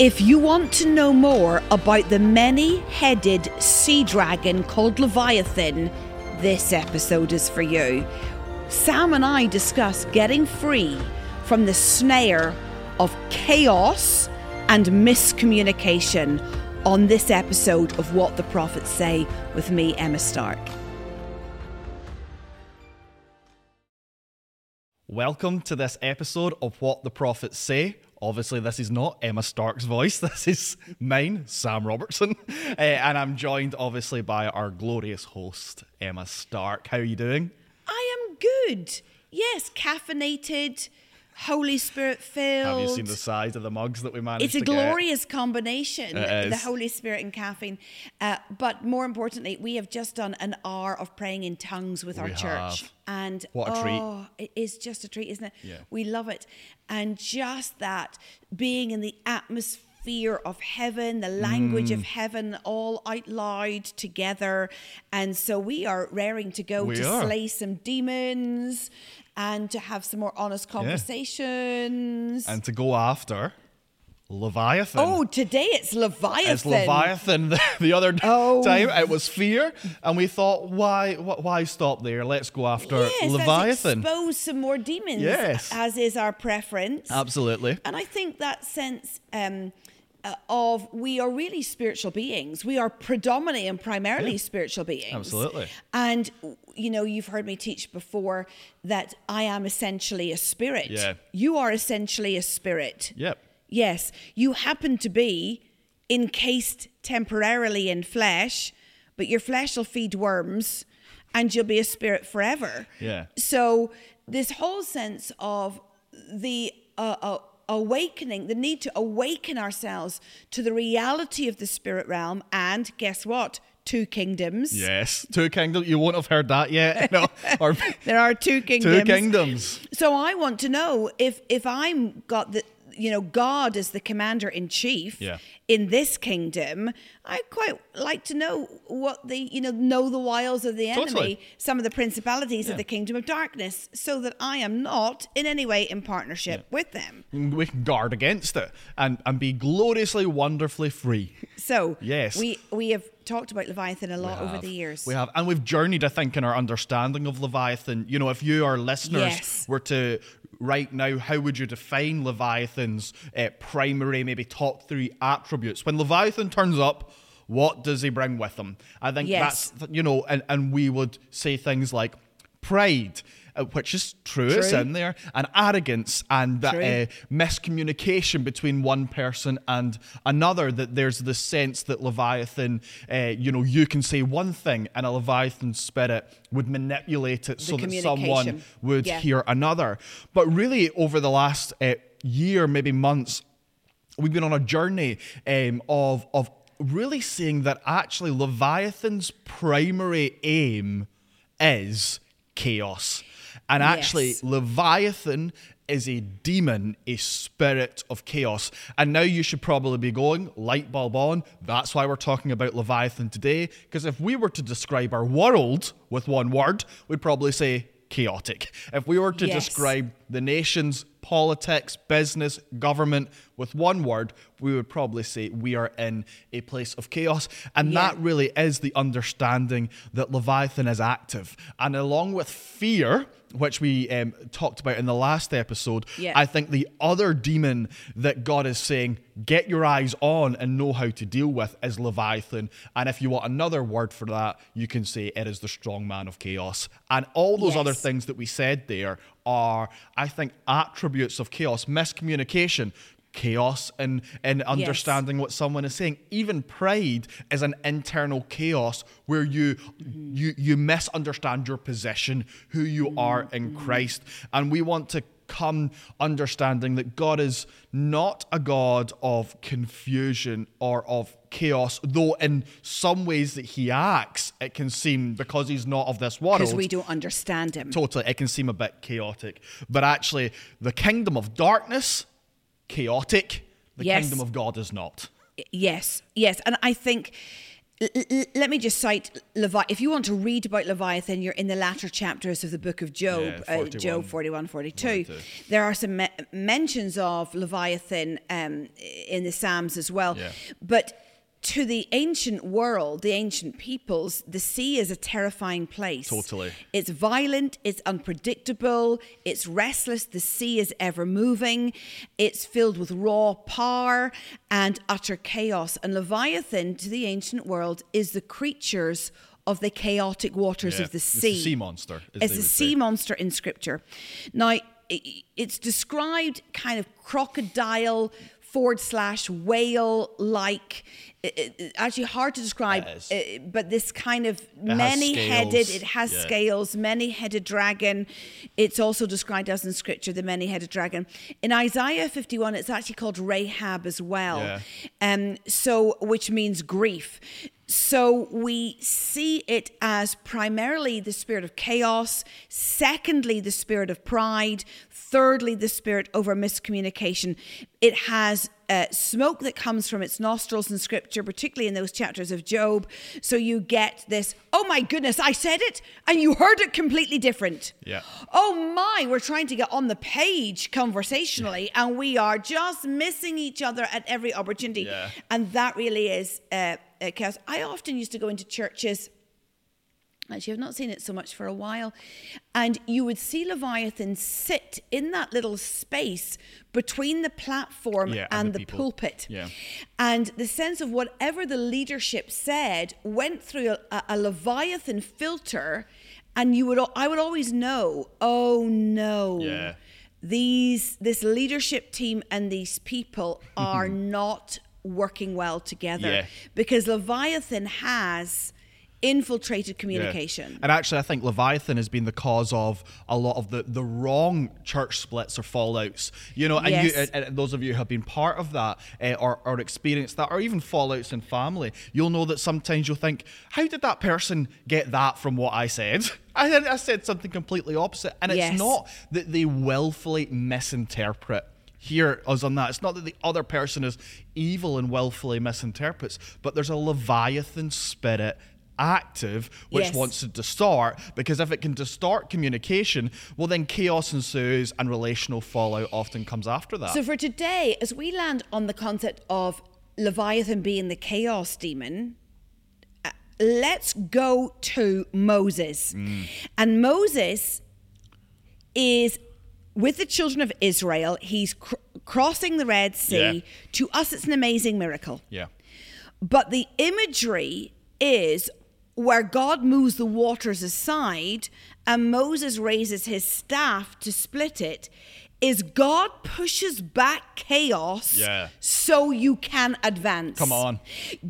If you want to know more about the many headed sea dragon called Leviathan, this episode is for you. Sam and I discuss getting free from the snare of chaos and miscommunication on this episode of What the Prophets Say with me, Emma Stark. Welcome to this episode of What the Prophets Say. Obviously, this is not Emma Stark's voice. This is mine, Sam Robertson. Uh, and I'm joined, obviously, by our glorious host, Emma Stark. How are you doing? I am good. Yes, caffeinated, Holy Spirit filled. Have you seen the size of the mugs that we managed It's a to get? glorious combination, the. Holy Spirit and caffeine. Uh, but more importantly, we have just done an hour of praying in tongues with our We church. have. And What a treat. oh, it is just a treat, isn't it? Yeah. We love it. And just that being in the atmosphere of heaven, the language Mm. of heaven, all out loud together. And so we are raring to go We to are. slay some demons and to have some more honest conversations. And to go after Leviathan. Oh, today it's Leviathan. It's Leviathan. The, the other Oh. time it was fear, and we thought, why, wh- why stop there? Let's go after Yes, Leviathan. let's expose some more demons. Yes. as is our preference. Absolutely. And I think that sense um, of we are really spiritual beings. We are predominantly and primarily spiritual beings. Absolutely. And you know, you've heard me teach before that I am essentially a spirit. Yeah. You are essentially a spirit. Yep. Yes, you happen to be encased temporarily in flesh, but your flesh will feed worms and you'll be a spirit forever. Yeah. So, this whole sense of the uh, uh, awakening, the need to awaken ourselves to the reality of the spirit realm, and guess what? Two kingdoms. Yes. Two kingdoms. You won't have heard that yet. No. Or There are two kingdoms. two kingdoms. So I want to know if if I'm got the you know God as the commander in chief Yeah. in this kingdom, I'd quite like to know what the you know know the wiles of the enemy, Totally. some of the principalities Yeah. of the kingdom of darkness, so that I am not in any way in partnership with them. Mm, we can guard against it and, and be gloriously, wonderfully free. So Yes. we we have talked about Leviathan a lot over the years. We have, and we've journeyed, I think, in our understanding of Leviathan. You know, if you, our listeners, Yes. were to right now, how would you define Leviathan's uh, primary, maybe top three attributes? When Leviathan turns up, what does he bring with him? I think Yes. that's, you know, and, and we would say things like pride. Uh, Which is true, it's in there, and arrogance and that True. uh, miscommunication between one person and another. That there's the sense that Leviathan, uh, you know, you can say one thing and a Leviathan spirit would manipulate it so that someone would Yeah. hear another. But really, over the last uh, year, maybe months, we've been on a journey um, of of really seeing that actually Leviathan's primary aim is chaos. And actually, Yes. Leviathan is a demon, a spirit of chaos. And now you should probably be going, light bulb on. That's why we're talking about Leviathan today. Because if we were to describe our world with one word, we'd probably say chaotic. If we were to Yes. describe the nation's politics, business, government with one word, we would probably say we are in a place of chaos. And Yeah. that really is the understanding that Leviathan is active. And along with fear, which we um, talked about in the last episode, Yeah. I think the other demon that God is saying, get your eyes on and know how to deal with is Leviathan. And if you want another word for that, you can say it is the strong man of chaos. And all those other things that we said there are, I think, attributes of chaos, miscommunication. Chaos and in understanding what someone is saying. Even pride is an internal chaos where you you you misunderstand your position, who you are in mm-hmm. Christ, and we want to come understanding that God is not a God of confusion or of chaos, though in some ways that He acts, it can seem because He's not of this world. Because we don't understand him. Totally, it can seem a bit chaotic. But actually, the kingdom of darkness, chaotic. The Yes. kingdom of God is not. Yes, yes. And I think let me just cite Levi. If you want to read about Leviathan, you're in the latter chapters of the book of Job, Yeah, uh, Job 41, 42. 42. There are some me- mentions of Leviathan um, in the Psalms as well. Yeah. But to the ancient world, the ancient peoples, the sea is a terrifying place. Totally. It's violent, it's unpredictable, it's restless, the sea is ever moving, it's filled with raw power and utter chaos. And Leviathan, to the ancient world, is the creatures of the chaotic waters Yeah. of the It's the sea. sea monster, It's a sea say. monster in scripture. Now, it's described kind of crocodile forward slash whale like. Actually, hard to describe, uh, but this kind of many headed, it has Yeah. scales, many headed dragon. It's also described as in scripture, the many headed dragon. In Isaiah 51, it's actually called Rahab as well. Yeah. Um, so, which means grief. So we see it as primarily the spirit of chaos, secondly, the spirit of pride, thirdly, the spirit over miscommunication. It has uh, smoke that comes from its nostrils in scripture, particularly in those chapters of Job. So you get this, oh my goodness, I said it, and you heard it completely different. Yeah. Oh my, we're trying to get on the page conversationally, and we are just missing each other at every opportunity. Yeah. And that really is uh, chaos. I often used to go into churches. Actually, I've not seen it so much for a while. And you would see Leviathan sit in that little space between the platform Yeah, and, and the the, pulpit. Yeah. And the sense of whatever the leadership said went through a, a Leviathan filter. And you would, I would always know, oh no. Yeah. These, this leadership team and these people are not working well together Yeah. because Leviathan has infiltrated Yeah. communication. And actually, I think Leviathan has been the cause of a lot of the, the wrong church splits or fallouts. You know, and, you, and, and those of you who have been part of that uh, or, or experienced that, or even fallouts in family, you'll know that sometimes you'll think, how did that person get that from what I said? I, I said something completely opposite. And it's Yes. not that they willfully misinterpret. Hear us on that. It's not that the other person is evil and willfully misinterprets, but there's a Leviathan spirit active which Yes. wants to distort because if it can distort communication well then chaos ensues and relational fallout often comes after that So for today, as we land on the concept of Leviathan being the chaos demon, uh, let's go to Moses. Mm. And Moses is with the children of Israel. He's cr- crossing the Red Sea. Yeah. To us, it's an amazing miracle. yeah But the imagery is where God moves the waters aside and Moses raises his staff to split it, is God pushes back chaos Yeah. so you can advance. Come on.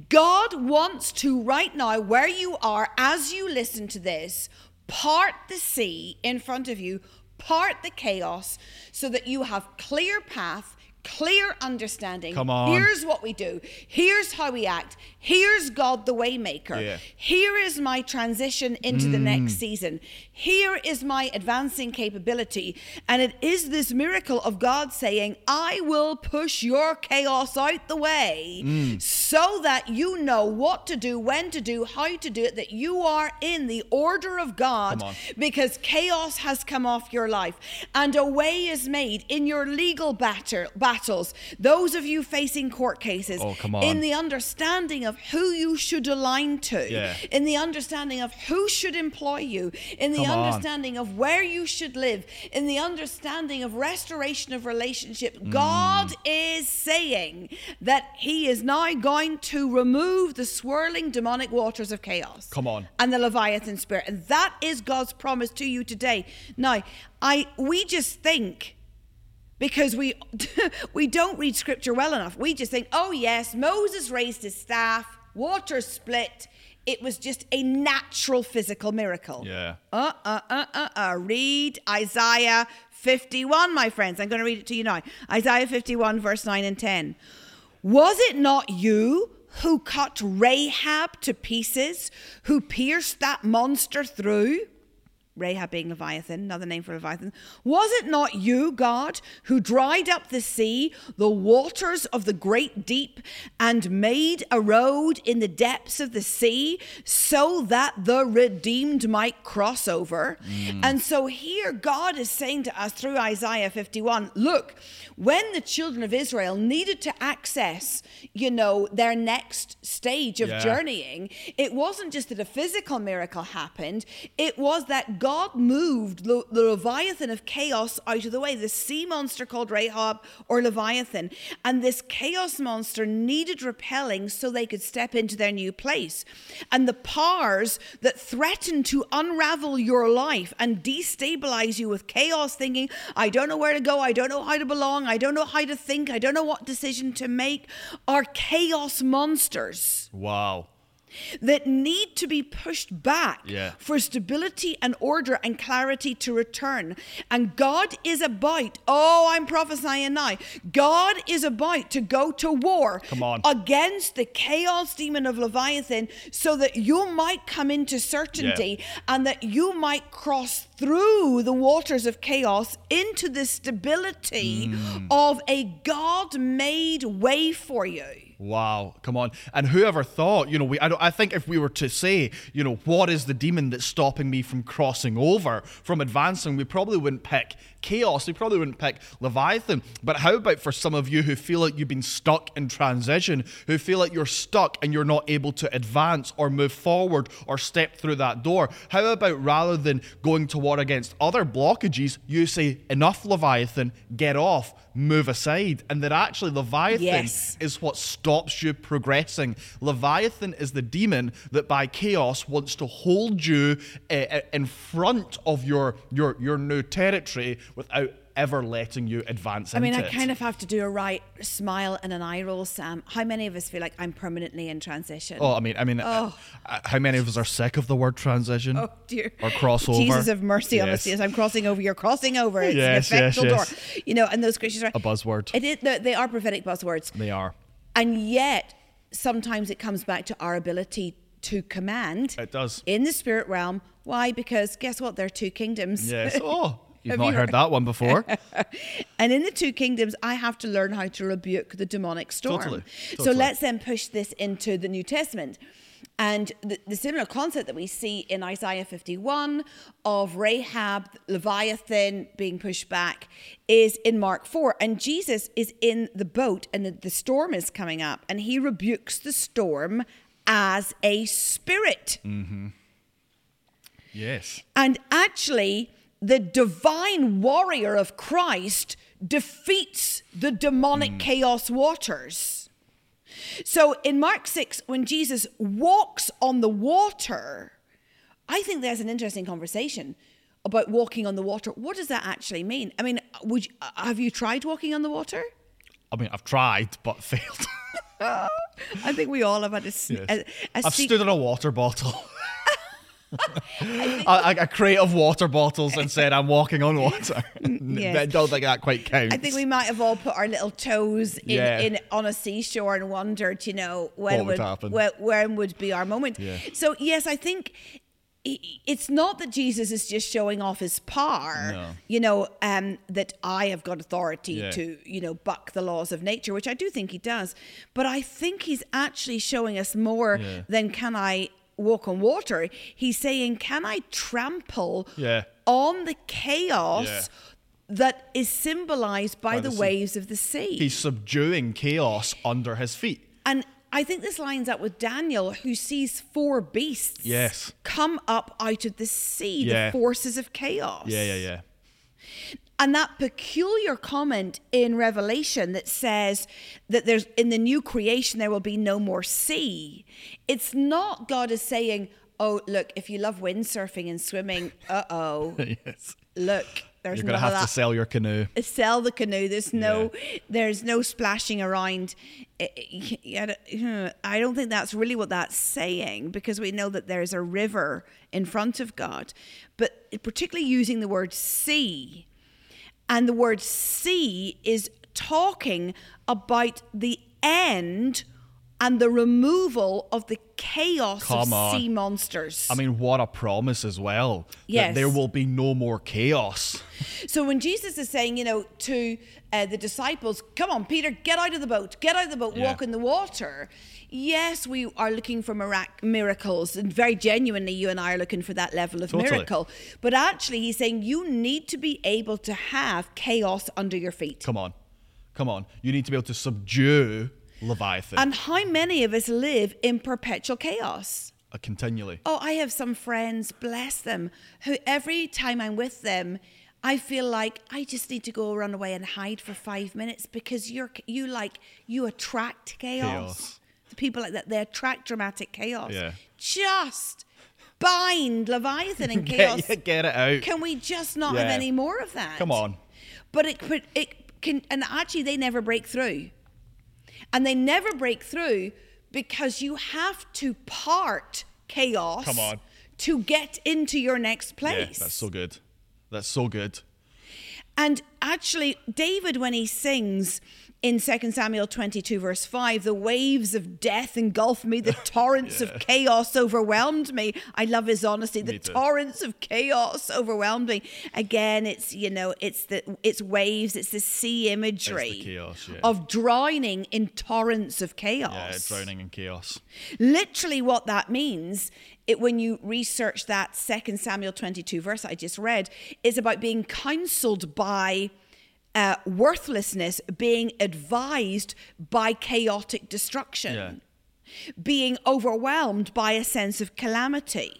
God wants to, right now, where you are, as you listen to this, part the sea in front of you, part the chaos, so that you have clear path. Clear understanding. Come on. Here's what we do. Here's how we act. Here's God the waymaker. Yeah. Here is my transition into the Mm. next season. Here is my advancing capability. And it is this miracle of God saying, I will push your chaos out the way Mm. so that you know what to do, when to do, how to do it, that you are in the order of God because chaos has come off your life and a way is made in your legal batter, battles. Those of you facing court cases, Oh, in the understanding of who you should align to, Yeah. in the understanding of who should employ you, in the Come on. understanding of where you should live, in the understanding of restoration of relationship. Mm. God is saying that He is now going to remove the swirling demonic waters of chaos. Come on. And the Leviathan spirit. And that is God's promise to you today. Now, I we just think because we we don't read scripture well enough. We just think, oh yes, Moses raised his staff, water split. It was just a natural physical miracle. Yeah. Uh uh uh uh uh. Read Isaiah 51, my friends. I'm going to read it to you now. Isaiah 51, verse 9 and 10. Was it not you who cut Rahab to pieces, who pierced that monster through? Rahab being Leviathan, another name for Leviathan. Was it not you, God, who dried up the sea, the waters of the great deep, and made a road in the depths of the sea, so that the redeemed might cross over? Mm. And so here God is saying to us through Isaiah 51 look, when the children of Israel needed to access, you know, their next stage of yeah. journeying, it wasn't just that a physical miracle happened, it was that God God moved the, the, Leviathan of chaos out of the way, the sea monster called Rahab or Leviathan. And this chaos monster needed repelling so they could step into their new place. And the powers that threaten to unravel your life and destabilize you with chaos, thinking, I don't know where to go, I don't know how to belong, I don't know how to think, I don't know what decision to make, are chaos monsters. Wow that need to be pushed back yeah. for stability and order and clarity to return. And God is about, oh, I'm prophesying now. God is about to go to war come on. against the chaos demon of Leviathan so that you might come into certainty yeah. and that you might cross through the waters of chaos into the stability mm. of a God made way for you. Wow, come on. And whoever thought, you know, we I, don't, I think if we were to say, you know, what is the demon that's stopping me from crossing over, from advancing, we probably wouldn't pick chaos. We probably wouldn't pick Leviathan. But how about for some of you who feel like you've been stuck in transition, who feel like you're stuck and you're not able to advance or move forward or step through that door? How about rather than going to war against other blockages, you say, enough Leviathan, get off, move aside. And that actually Leviathan yes. is what stops you progressing. Leviathan is the demon that by chaos wants to hold you uh, in front of your, your, your new territory without ever letting you advance I mean, I it. kind of have to do a right smile and an eye roll, Sam. How many of us feel like I'm permanently in transition? Oh, I mean, I mean, oh. uh, how many of us are sick of the word transition? Oh dear. Or crossover? Jesus have mercy yes. on us. Yes, I'm crossing over. You're crossing over. It's yes, an effectual yes, yes. door. You know, and those Christians are a buzzword. It is. They are prophetic buzzwords. They are. And yet, sometimes it comes back to our ability to command. It does. In the spirit realm. Why? Because guess what? There are two kingdoms. Yes. Oh. You've not you heard, heard that one before. and in the two kingdoms, I have to learn how to rebuke the demonic storm. Totally. totally. So let's then push this into the New Testament. And the, the, similar concept that we see in Isaiah 51 of Rahab, Leviathan being pushed back is in Mark 4. And Jesus is in the boat and the, the storm is coming up and he rebukes the storm as a spirit. Mm-hmm. Yes. And actually, the divine warrior of Christ defeats the demonic mm. chaos waters. So in Mark 6, when Jesus walks on the water, I think there's an interesting conversation about walking on the water. What does that actually mean? I mean, would you, uh, have you tried walking on the water? I mean, I've tried, but failed. I think we all have had a. Yes. a, a I've stood on a water bottle. a, a, crate of water bottles and said, I'm walking on water. yes. I don't think that quite counts. I think we might have all put our little toes in, yeah. in on a seashore and wondered, you know, when would, when, would be our moment. Yeah. So, yes, I think it's not that Jesus is just showing off his power, no. you know, um, that I have got authority yeah. to, you know, buck the laws of nature, which I do think he does. But I think he's actually showing us more yeah. than can I walk on water. He's saying, Can I trample yeah. on the chaos? Yeah. That is symbolized by, by the, the waves of the sea. He's subduing chaos under his feet. And I think this lines up with Daniel, who sees four beasts yes. come up out of the sea, yeah. the forces of chaos. Yeah, yeah, yeah. And that peculiar comment in Revelation that says that there's in the new creation there will be no more sea. It's not God is saying, "Oh, look, if you love windsurfing and swimming, uh-oh. yes. Look, there's You're going to have that. to sell your canoe. Sell the canoe. There's no yeah. there's no splashing around. I don't think that's really what that's saying because we know that there's a river in front of God. But particularly using the word sea and the word see is talking about the end and the removal of the chaos Come of on. sea monsters. I mean, what a promise as well. Yes. That there will be no more chaos. So when Jesus is saying, you know, to uh, the disciples, come on, Peter, get out of the boat, get out of the boat, Yeah. walk in the water. Yes, we are looking for mirac- miracles, and very genuinely, you and I are looking for that level of Totally. miracle. But actually, he's saying you need to be able to have chaos under your feet. Come on. Come on. You need to be able to subdue Leviathan And how many of us live in perpetual chaos? uh, continually. Oh, I have some friends, bless them, who every time I'm with them, I feel like I just need to go run away and hide for five minutes because you're you like you attract chaos. Chaos. The people like that they attract dramatic chaos. Yeah. Just bind Leviathan and chaos. Get, get it out. Can we just not have any more of that? Come on. But it but it can and actually they never break through. And they never break through because you have to part chaos Come on. to get into your next place. Yeah, place. that's so good. That's so good. And actually, David, when he sings in 2 Samuel 22, verse 5, the waves of death engulfed me, the torrents of chaos overwhelmed me. I love his honesty. The torrents of chaos overwhelmed me. Again, it's, you know, it's the it's waves, it's the sea imagery chaos, yeah. of drowning in torrents of chaos. Yeah, drowning in chaos. Literally, what that means, it, when you research that Second Samuel 22 verse I just read, is about being counseled by uh, worthlessness, being advised by chaotic destruction, Yeah. being overwhelmed by a sense of calamity.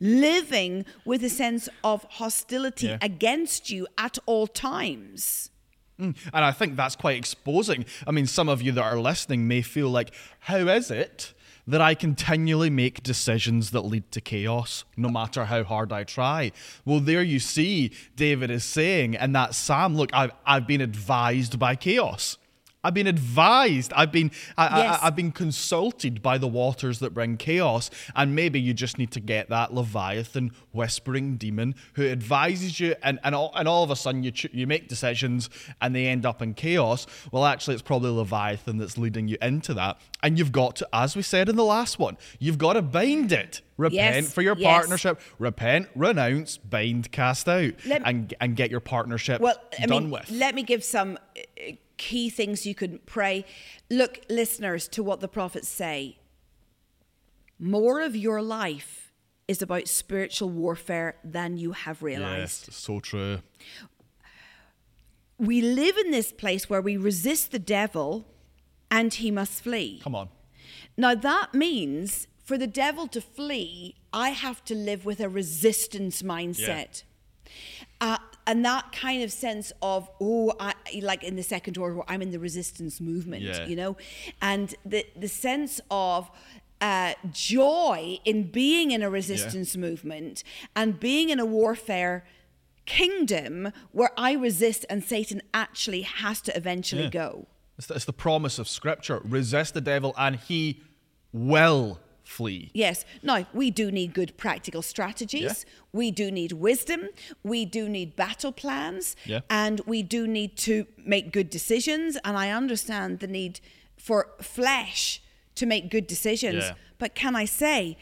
Living with a sense of hostility Yeah. against you at all times. And I think that's quite exposing. I mean, some of you that are listening may feel like, how is it that I continually make decisions that lead to chaos, no matter how hard I try? Well, there you see, David is saying and that Sam, look, I've, I've been advised by chaos. I've been advised. I've been I, Yes. I, I've been consulted by the waters that bring chaos, and maybe you just need to get that leviathan whispering demon who advises you, and and all, and all of a sudden you you make decisions and they end up in chaos. Well, actually, it's probably leviathan that's leading you into that, and you've got to, as we said in the last one, you've got to bind it. Repent Yes, for your yes. partnership. Repent, renounce, bind, cast out, and and get your partnership Well, I done mean, with. let me give some uh, key things you could pray. Look, listeners, to what the prophets say. More of your life is about spiritual warfare than you have realized. yes, so true. We live in this place where we resist the devil and he must flee. Come on. Now, that means for the devil to flee, I have to live with a resistance mindset. Uh, and that kind of sense of, oh, I, like in the second order, where I'm in the resistance movement, Yeah. you know? And the, the sense of, uh, joy in being in a resistance movement and being in a warfare kingdom where I resist and Satan actually has to eventually Yeah. go. It's the, it's the promise of Scripture. Resist the devil, and he will flee. Yes. Now, we do need good practical strategies. Yeah. We do need wisdom. We do need battle plans. Yeah. And we do need to make good decisions. And I understand the need for flesh to make good decisions. Yeah. But can I say,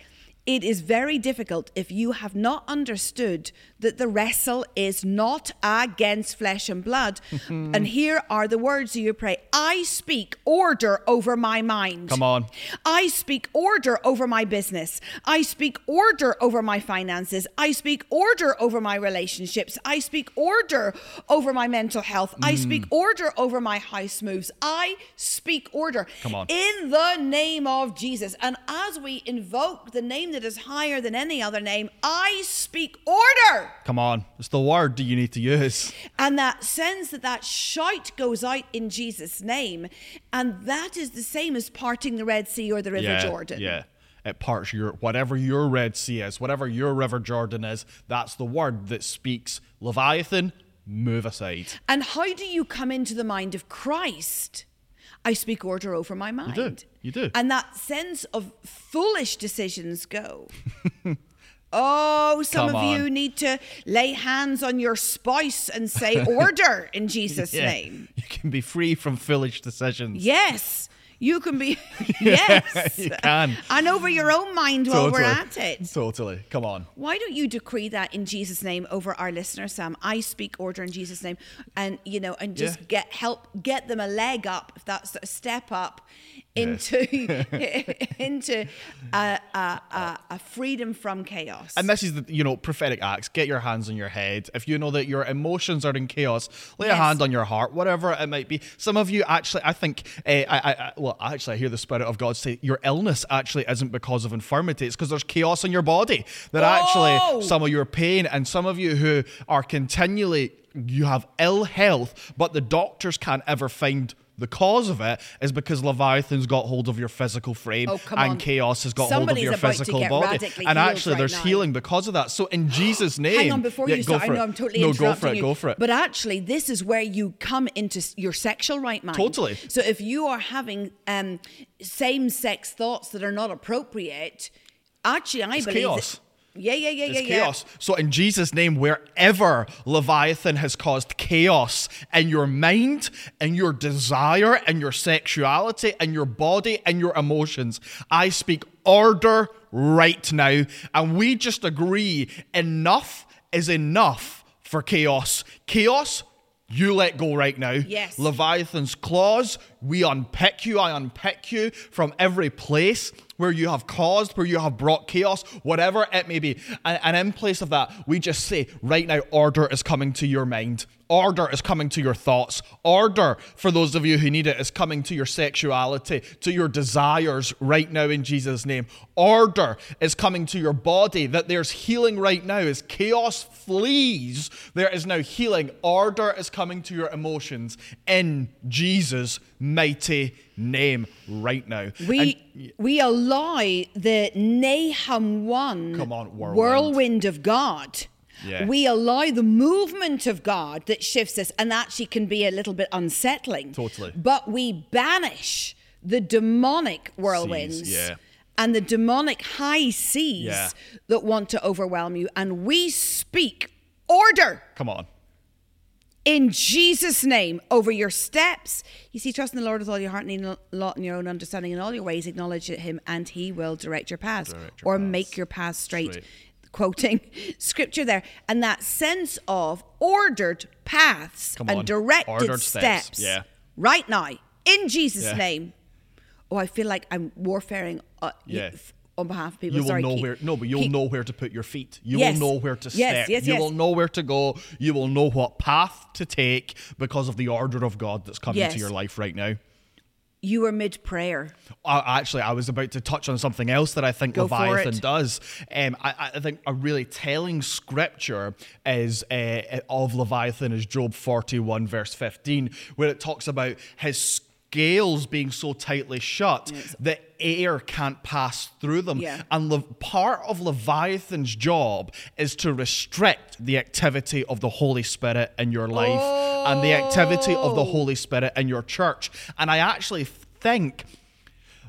it is very difficult if you have not understood that the wrestle is not against flesh and blood. Mm-hmm. and here are the words you pray I speak order over my mind. Come on. I speak order over my business. I speak order over my finances. I speak order over my relationships. I speak order over my mental health. I mm. speak order over my house moves. I speak order. Come on. In the name of Jesus. And as we invoke the name that is higher than any other name, I speak order. Come on. It's the word that you need to use. And that sense that that shout goes out in Jesus' name. And that is the same as parting the Red Sea or the River yeah, Jordan. Yeah. It parts your whatever your Red Sea is, whatever your River Jordan is, that's the word that speaks Leviathan, move aside. And how do you come into the mind of Christ? I speak order over my mind. You do. You do. And that sense of foolish decisions go. oh, some Come of on. you need to lay hands on your spouse and say order in Jesus' Yeah. name. You can be free from foolish decisions. Yes. You can be, yes. you can. And over your own mind while we're at it. Totally. Come on. Why don't you decree that in Jesus' name over our listeners, Sam? I speak order in Jesus' name, and you know, and just Yeah. get help, get them a leg up, if that's a step up into into a, a, a, a freedom from chaos. And this is the you know prophetic acts. Get your hands on your head. If you know that your emotions are in chaos, lay a hand on your heart, whatever it might be. Some of you actually, I think, uh, I, I, I, well, actually, I hear the Spirit of God say your illness actually isn't because of infirmity. It's because there's chaos in your body. That actually some of your pain and some of you who are continually you have ill health, but the doctors can't ever find. The cause of it is because Leviathan's got hold of your physical frame Oh, and on. chaos has got Somebody's hold of your physical body. And actually, right there's now. healing because of that. So in Jesus' name, Hang on before Yeah, you start. I know I'm totally no, interrupting go for it. you. Go for it. But actually, this is where you come into your sexual right mind. Totally. So if you are having um, same-sex thoughts that are not appropriate, actually, I It's believe. chaos. That, yeah, yeah, yeah, yeah, chaos. So in Jesus' name, wherever Leviathan has caused chaos in your mind, and your desire, and your sexuality, and your body, and your emotions, I speak order right now. And we just agree enough is enough for chaos. Chaos, you let go right now. Yes. Leviathan's claws, we unpick you. I unpick you from every place where you have caused, where you have brought chaos, whatever it may be. And, in place of that, we just say, right now, order is coming to your mind. Order is coming to your thoughts. Order, for those of you who need it, is coming to your sexuality, to your desires right now in Jesus' name. Order is coming to your body, that there's healing right now. As chaos flees, there is now healing. Order is coming to your emotions in Jesus' mighty name right now. We And- we allow the Nahum one Come on, whirlwind. whirlwind of God. Yeah. We allow the movement of God that shifts us, and that actually can be a little bit unsettling. Totally. But we banish the demonic whirlwinds yeah. and the demonic high seas Yeah. that want to overwhelm you, and we speak order come on. in Jesus' name over your steps. You see, trust in the Lord with all your heart, and not in your own understanding. In all your ways, acknowledge Him, and He will direct your paths Direct your or paths. make your paths straight. Straight. Quoting scripture there, and that sense of ordered paths Come and on. directed Ordered steps. steps, Yeah. right now, in Jesus' Yeah. name. Oh, I feel like I'm warfaring uh, Yeah. on behalf of people. You will Sorry, know keep- where no, but you'll keep- know where to put your feet. You Yes. will know where to Yes, step. yes, you will know where to go. You will know what path to take because of the order of God that's coming to your life right now. You were mid prayer. Uh, actually, I was about to touch on something else that I think Go Leviathan does. Um, I, I think a really telling scripture is uh, of Leviathan is Job 41, verse 15, where it talks about his scales being so tightly shut Yes. that air can't pass through them. Yeah. And Le- part of Leviathan's job is to restrict the activity of the Holy Spirit in your life and the activity of the Oh. Holy Spirit in your church. And I actually think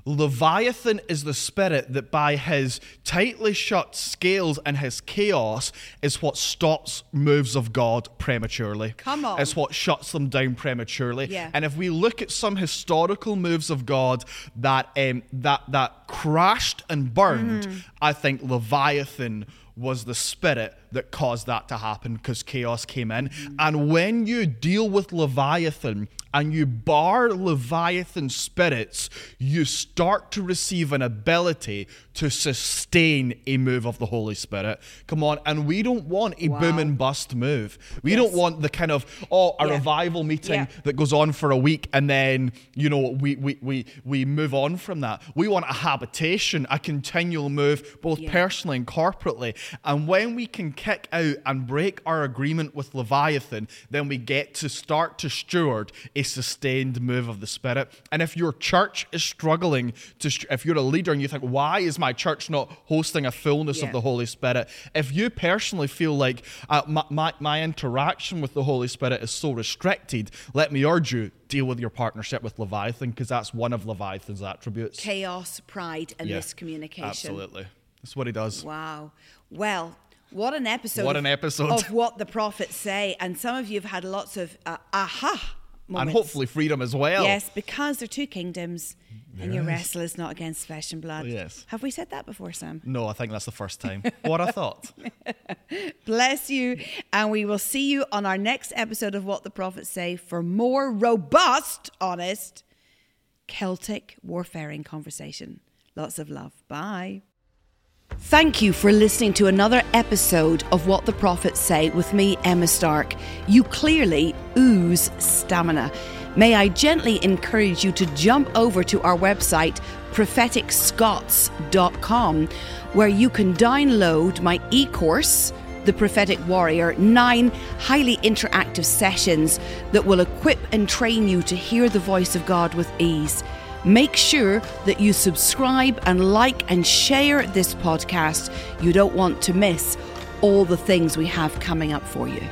Leviathan is the spirit that, by his tightly shut scales and his chaos, is what stops moves of God prematurely. Come on. It's what shuts them down prematurely. Yeah. And if we look at some historical moves of God that um, that that crashed and burned, Mm-hmm. I think Leviathan was the spirit that caused that to happen because chaos came in. And when you deal with Leviathan and you bar Leviathan spirits, you start to receive an ability to sustain a move of the Holy Spirit. Come on, and we don't want a Wow. boom and bust move. We Yes. don't want the kind of oh a Yeah. revival meeting Yeah. that goes on for a week and then you know we we we we move on from that. We want a habitation, a continual move, both Yeah. personally and corporately. And when we can kick out and break our agreement with Leviathan, then we get to start to steward a sustained move of the Spirit. And if your church is struggling to, if you're a leader and you think, why is my church not hosting a fullness Yeah. of the Holy Spirit? If you personally feel like uh, my, my, my interaction with the Holy Spirit is so restricted, let me urge you, deal with your partnership with Leviathan because that's one of Leviathan's attributes. Chaos, pride, and Yeah, miscommunication. Absolutely. That's what he does. Wow. Well, what an episode. What of- an episode. Of what the prophets say. And some of you have had lots of uh, aha and hopefully freedom as well. Yes, because they're two kingdoms, and your wrestle is not against flesh and blood. Yes. Have we said that before, Sam? No, I think that's the first time. what I thought. Bless you, and we will see you on our next episode of What the Prophets Say for more robust, honest Celtic warfaring conversation. Lots of love. Bye. Thank you for listening to another episode of What the Prophets Say with me, Emma Stark. You clearly ooze stamina. May I gently encourage you to jump over to our website, propheticscots.com, where you can download my e course, The Prophetic Warrior, nine highly interactive sessions that will equip and train you to hear the voice of God with ease. Make sure that you subscribe and like and share this podcast. You don't want to miss all the things we have coming up for you.